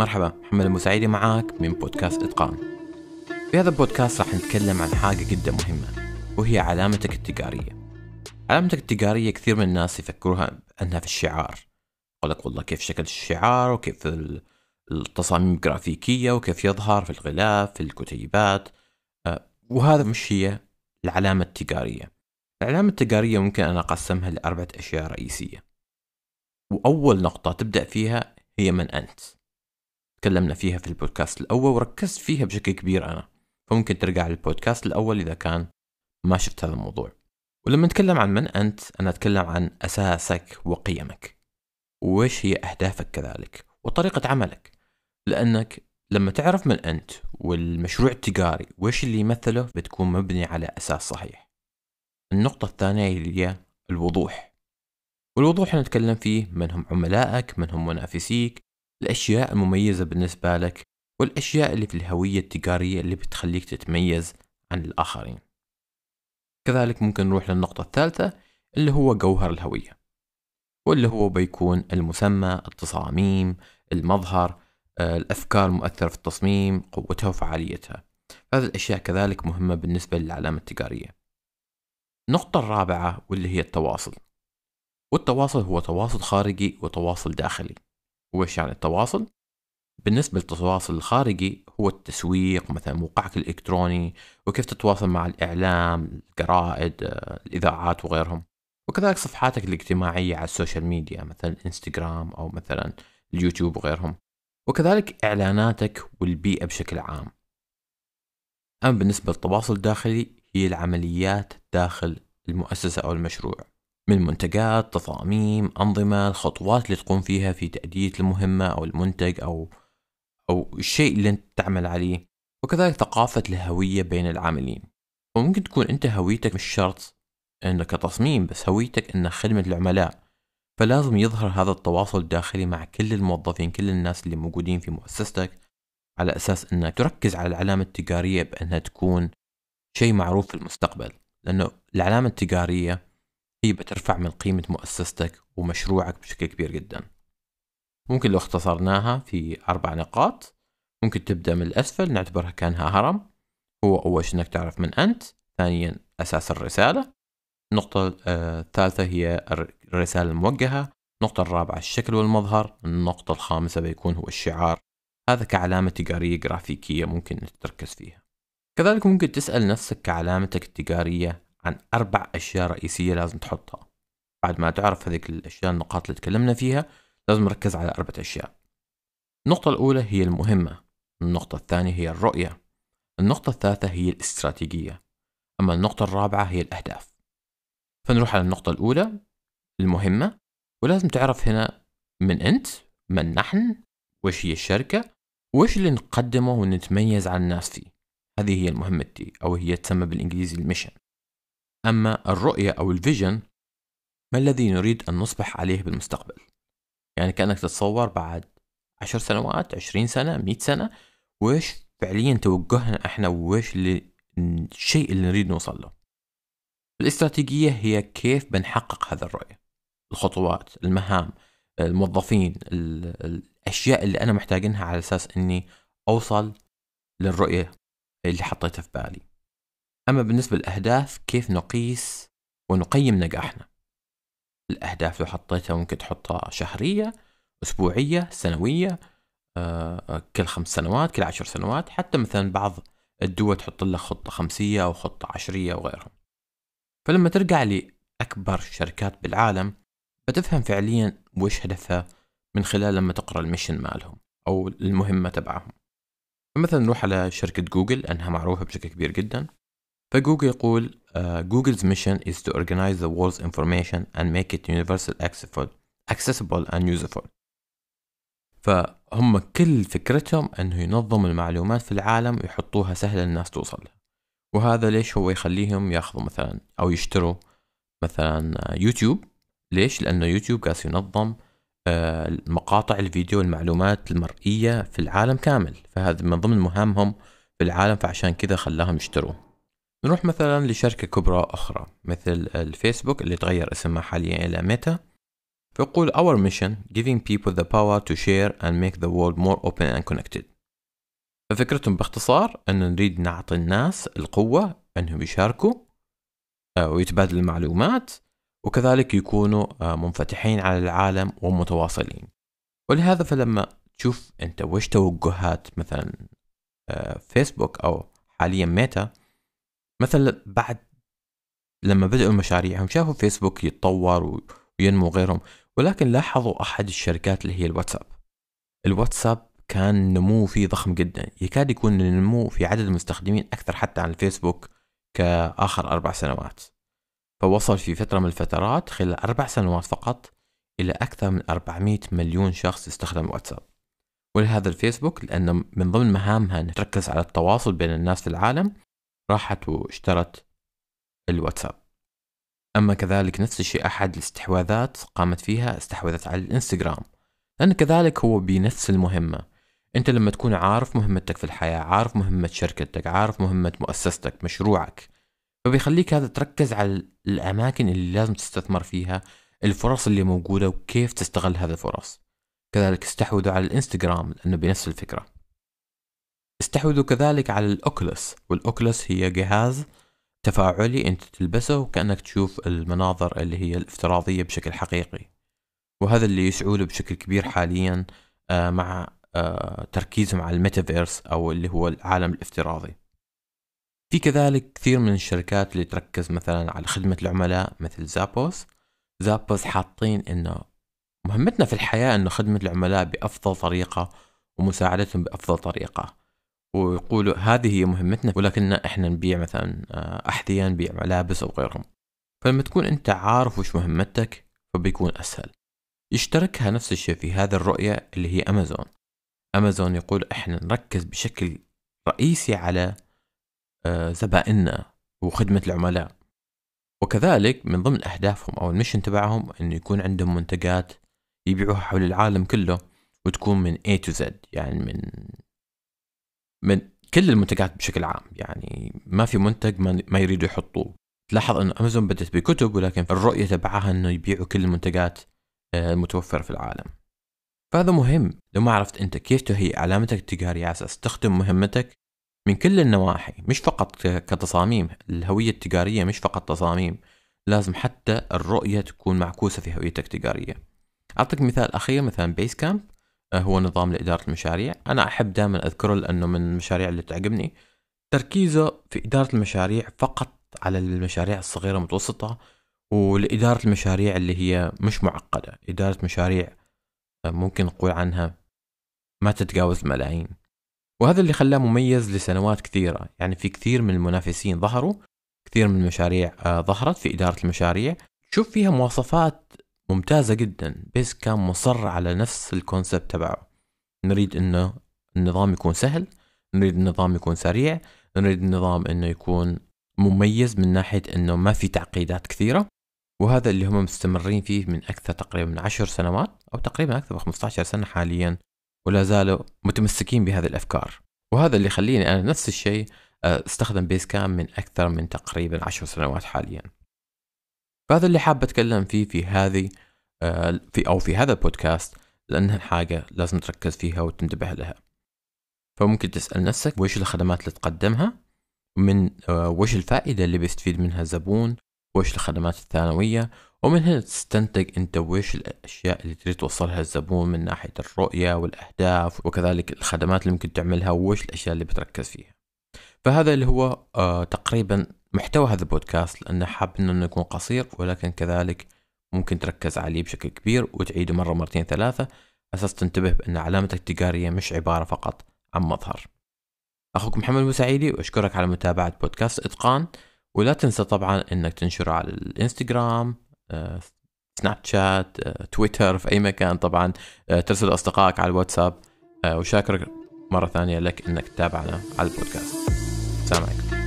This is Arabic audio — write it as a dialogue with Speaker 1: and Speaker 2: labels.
Speaker 1: مرحبا محمد المساعدي معاك من بودكاست إتقان. في هذا البودكاست راح نتكلم عن حاجة جدا مهمة وهي علامتك التجارية. علامتك التجارية كثير من الناس يفكروها أنها في الشعار. يقول لك والله كيف شكل الشعار وكيف التصاميم الجرافيكية وكيف يظهر في الغلاف في الكتيبات. آه، وهذا مش هي العلامة التجارية. العلامة التجارية ممكن أنا أقسمها لأربعة أشياء رئيسية. وأول نقطة تبدأ فيها هي من أنت. تكلمنا فيها في البودكاست الأول وركزت فيها بشكل كبير أنا. فممكن ترجع للبودكاست الأول إذا كان ما شفت هذا الموضوع. ولما نتكلم عن من أنت أنا أتكلم عن أساسك وقيمك. وإيش هي أهدافك كذلك؟ وطريقة عملك. لأنك لما تعرف من أنت والمشروع التجاري وإيش اللي يمثله؟ بتكون مبني على أساس صحيح. النقطة الثانية هي الوضوح. والوضوح نتكلم فيه من هم عملائك من هم منافسيك الأشياء المميزة بالنسبة لك والأشياء اللي في الهوية التجارية اللي بتخليك تتميز عن الآخرين. كذلك ممكن نروح للنقطة الثالثة اللي هو جوهر الهوية واللي هو بيكون المسمى التصاميم المظهر آه، الأفكار المؤثرة في التصميم قوتها وفعاليتها. هذه الأشياء كذلك مهمة بالنسبة للعلامة التجارية. النقطة الرابعة واللي هي التواصل والتواصل هو تواصل خارجي وتواصل داخلي. وإيش يعني التواصل؟ بالنسبة للتواصل الخارجي هو التسويق مثلا موقعك الإلكتروني وكيف تتواصل مع الإعلام الجرائد آه، الإذاعات وغيرهم. وكذلك صفحاتك الاجتماعية على ال social media مثلا إنستغرام أو مثلا اليوتيوب وغيرهم. وكذلك إعلاناتك والبيئة بشكل عام. أما بالنسبة للتواصل الداخلي هي العمليات داخل المؤسسة أو المشروع. من منتجات تصاميم أنظمة الخطوات اللي تقوم فيها في تأدية المهمة أو المنتج أو أو الشيء اللي أنت تعمل عليه. وكذلك ثقافة الهوية بين العاملين. وممكن تكون أنت هويتك مش شرط أنك تصميم بس هويتك أنك خدمة العملاء. فلازم يظهر هذا التواصل الداخلي مع كل الموظفين كل الناس اللي موجودين في مؤسستك على أساس أنك تركز على العلامة التجارية بأنها تكون شيء معروف في المستقبل. لأنه العلامة التجارية هي بترفع من قيمة مؤسستك ومشروعك بشكل كبير جدا. ممكن لو اختصرناها في أربع نقاط. ممكن تبدأ من الأسفل نعتبرها كأنها هرم. هو أول شيء إنك تعرف من أنت. ثانيا أساس الرسالة. النقطة آه، الثالثة هي الرسالة الموجهة. النقطة الرابعة الشكل والمظهر. النقطة الخامسة بيكون هو الشعار. هذا كعلامة تجارية جرافيكية ممكن تركز فيها. كذلك ممكن تسأل نفسك كعلامتك التجارية عن أربع أشياء رئيسية لازم تحطها. بعد ما تعرف هذيك الأشياء النقاط اللي تكلمنا فيها لازم نركز على أربعة أشياء. النقطة الأولى هي المهمة النقطة الثانية هي الرؤية النقطة الثالثة هي الاستراتيجية. أما النقطة الرابعة هي الأهداف. فنروح على النقطة الأولى المهمة ولازم تعرف هنا من أنت من نحن وش هي الشركة وش اللي نقدمه ونتميز عن الناس فيه. هذه هي المهمة أو هي تسمى بالإنجليزي ال mission. أما الرؤية أو ال vision ما الذي نريد أن نصبح عليه بالمستقبل؟ يعني كأنك تتصور بعد عشر سنوات عشرين سنة مئة سنة وإيش فعليا توجهنا إحنا اللي الشيء اللي نريد نوصل له؟ الاستراتيجية هي كيف بنحقق هذا الرؤية؟ الخطوات المهام الموظفين الأشياء اللي أنا محتاجينها على أساس أني أوصل للرؤية اللي حطيتها في بالي. أما بالنسبة للأهداف كيف نقيس ونقيم نجاحنا؟ الأهداف لو حطيتها ممكن تحطها شهرية أسبوعية سنوية آه، كل خمس سنوات كل عشر سنوات حتى مثلا بعض الدول تحط لك خطة خمسية أو خطة عشرية وغيرهم. فلما ترجع لأكبر الشركات بالعالم بتفهم فعليا وش هدفها من خلال لما تقرأ ال mission مالهم أو المهمة تبعهم. فمثلا نروح على شركة جوجل أنها معروفة بشكل كبير جدا. فجوجل يقول جوجل's mission is to organize the world's information and make it universal accessible and useful. فهم كل فكرتهم إنه ينظم المعلومات في العالم ويحطوها سهلة للناس توصل لها وهذا ليش هو يخليهم ياخذوا مثلا أو يشتروا مثلا يوتيوب؟ ليش؟ لأنه يوتيوب قاس ينظم مقاطع الفيديو والمعلومات المرئية في العالم كامل. فهذا من ضمن مهامهم في العالم فعشان كذا خلاهم يشتروه. نروح مثلا لشركة كبرى أخرى مثل الفيسبوك اللي تغير اسمها حاليا إلى ميتا. فيقول our mission giving people the power to share and make the world more open and connected. ففكرتهم باختصار أن نريد نعطي الناس القوة أنهم يشاركوا آه، ويتبادلوا المعلومات وكذلك يكونوا آه، منفتحين على العالم ومتواصلين. ولهذا فلما تشوف أنت وش توجهات مثلا آه، فيسبوك أو حاليا ميتا مثلا بعد لما بدأوا مشاريعهم شافوا فيسبوك يتطور وينمو غيرهم ولكن لاحظوا أحد الشركات اللي هي الواتساب. الواتساب كان نمو فيه ضخم جدا. يكاد يكون النمو في عدد المستخدمين أكثر حتى عن الفيسبوك كآخر أربع سنوات. فوصل في فترة من الفترات خلال أربع سنوات فقط إلى أكثر من 400 مليون شخص يستخدم الواتساب ولهذا الفيسبوك لأن من ضمن مهامها أن تركز على التواصل بين الناس في العالم راحت واشترت الواتساب. أما كذلك نفس الشيء أحد الاستحواذات قامت فيها استحوذت على الإنستغرام. لأن كذلك هو بنفس المهمة. أنت لما تكون عارف مهمتك في الحياة عارف مهمة شركتك عارف مهمة مؤسستك مشروعك فبيخليك هذا تركز على الأماكن اللي لازم تستثمر فيها الفرص اللي موجودة وكيف تستغل هذه الفرص. كذلك استحوذوا على الإنستغرام لأنه بنفس الفكرة. استحوذوا كذلك على الأوكلس والأوكلس هي جهاز تفاعلي أنت تلبسه وكأنك تشوف المناظر اللي هي الافتراضية بشكل حقيقي. وهذا اللي يسعوا له بشكل كبير حاليا آه، مع آه، تركيزهم على الميتافيرس أو اللي هو العالم الافتراضي. في كذلك كثير من الشركات اللي تركز مثلا على خدمة العملاء مثل زابوس. زابوس حاطين انه مهمتنا في الحياة انه خدمة العملاء بأفضل طريقة ومساعدتهم بأفضل طريقة. ويقولوا هذه هي مهمتنا ولكن إحنا نبيع مثلا آه، أحذية نبيع ملابس أو غيرهم. فلما تكون أنت عارف وش مهمتك فبيكون أسهل. يشتركها نفس الشيء في هذه الرؤية اللي هي أمازون. أمازون يقول إحنا نركز بشكل رئيسي على آه، زبائننا وخدمة العملاء. وكذلك من ضمن أهدافهم أو المشن تبعهم أنه يكون عندهم منتجات يبيعوها حول العالم كله وتكون من A to Z يعني من من كل المنتجات بشكل عام. يعني ما في منتج ما, يريدوا يحطوه. تلاحظ إنه امازون بدت بكتب ولكن الرؤية تبعها إنه يبيعوا كل المنتجات آه، المتوفرة في العالم. فهذا مهم. لو ما عرفت أنت كيف تهيئ علامتك التجاريه على أساس تخدم مهمتك من كل النواحي. مش فقط كتصاميم. الهوية التجارية مش فقط تصاميم. لازم حتى الرؤية تكون معكوسة في هويتك التجارية. أعطيك مثال أخير مثلا بيس كامب هو نظام لإدارة المشاريع. أنا أحب دائما أذكره لأنه من المشاريع اللي تعجبني. تركيزه في إدارة المشاريع فقط على المشاريع الصغيرة المتوسطة ولإدارة المشاريع اللي هي مش معقدة. إدارة مشاريع آه، ممكن نقول عنها ما تتجاوز الملايين وهذا اللي خلاه مميز لسنوات كثيرة. يعني في كثير من المنافسين ظهروا كثير من المشاريع آه، ظهرت في إدارة المشاريع. شوف فيها مواصفات ممتازة جدا. بس كان مصر على نفس الكونسبت تبعه. نريد إنه النظام يكون سهل نريد النظام يكون سريع نريد النظام إنه يكون مميز من ناحية إنه ما في تعقيدات كثيرة. وهذا اللي هم مستمرين فيه من أكثر تقريبا من عشر سنوات أو تقريبا أكثر من 15 سنة حاليا ولا زالوا متمسكين بهذه الأفكار. وهذا اللي يخليني أنا نفس الشيء آه، أستخدم بيس كام من أكثر من تقريبا عشر سنوات حاليا. فهذا اللي حاب أتكلم فيه في هذه في أو في هذا البودكاست لأنها حاجة لازم تركز فيها وتنتبه لها. فممكن تسأل نفسك وش الخدمات اللي تقدمها؟ من آه، وش الفائدة اللي بيستفيد منها الزبون وش الخدمات الثانوية؟ ومن هنا تستنتج أنت وش الأشياء اللي تريد توصلها للزبون من ناحية الرؤية والأهداف وكذلك الخدمات اللي ممكن تعملها وش الأشياء اللي بتركز فيها. فهذا اللي هو آه تقريبا محتوى هذا البودكاست لأنه حاب إنه يكون قصير ولكن كذلك ممكن تركز عليه بشكل كبير وتعيده مرة مرتين ثلاثة. أساس تنتبه بأن علامتك التجارية مش عبارة فقط عن مظهر. أخوك محمد بوسعيدي واشكرك على متابعة بودكاست إتقان. ولا تنسى طبعا إنك تنشره على الإنستغرام سناب شات تويتر في أي مكان طبعا آه، ترسل أصدقائك على الواتساب. آه، وشاكر مرة ثانية لك إنك تتابعنا على البودكاست. السلام عليكم.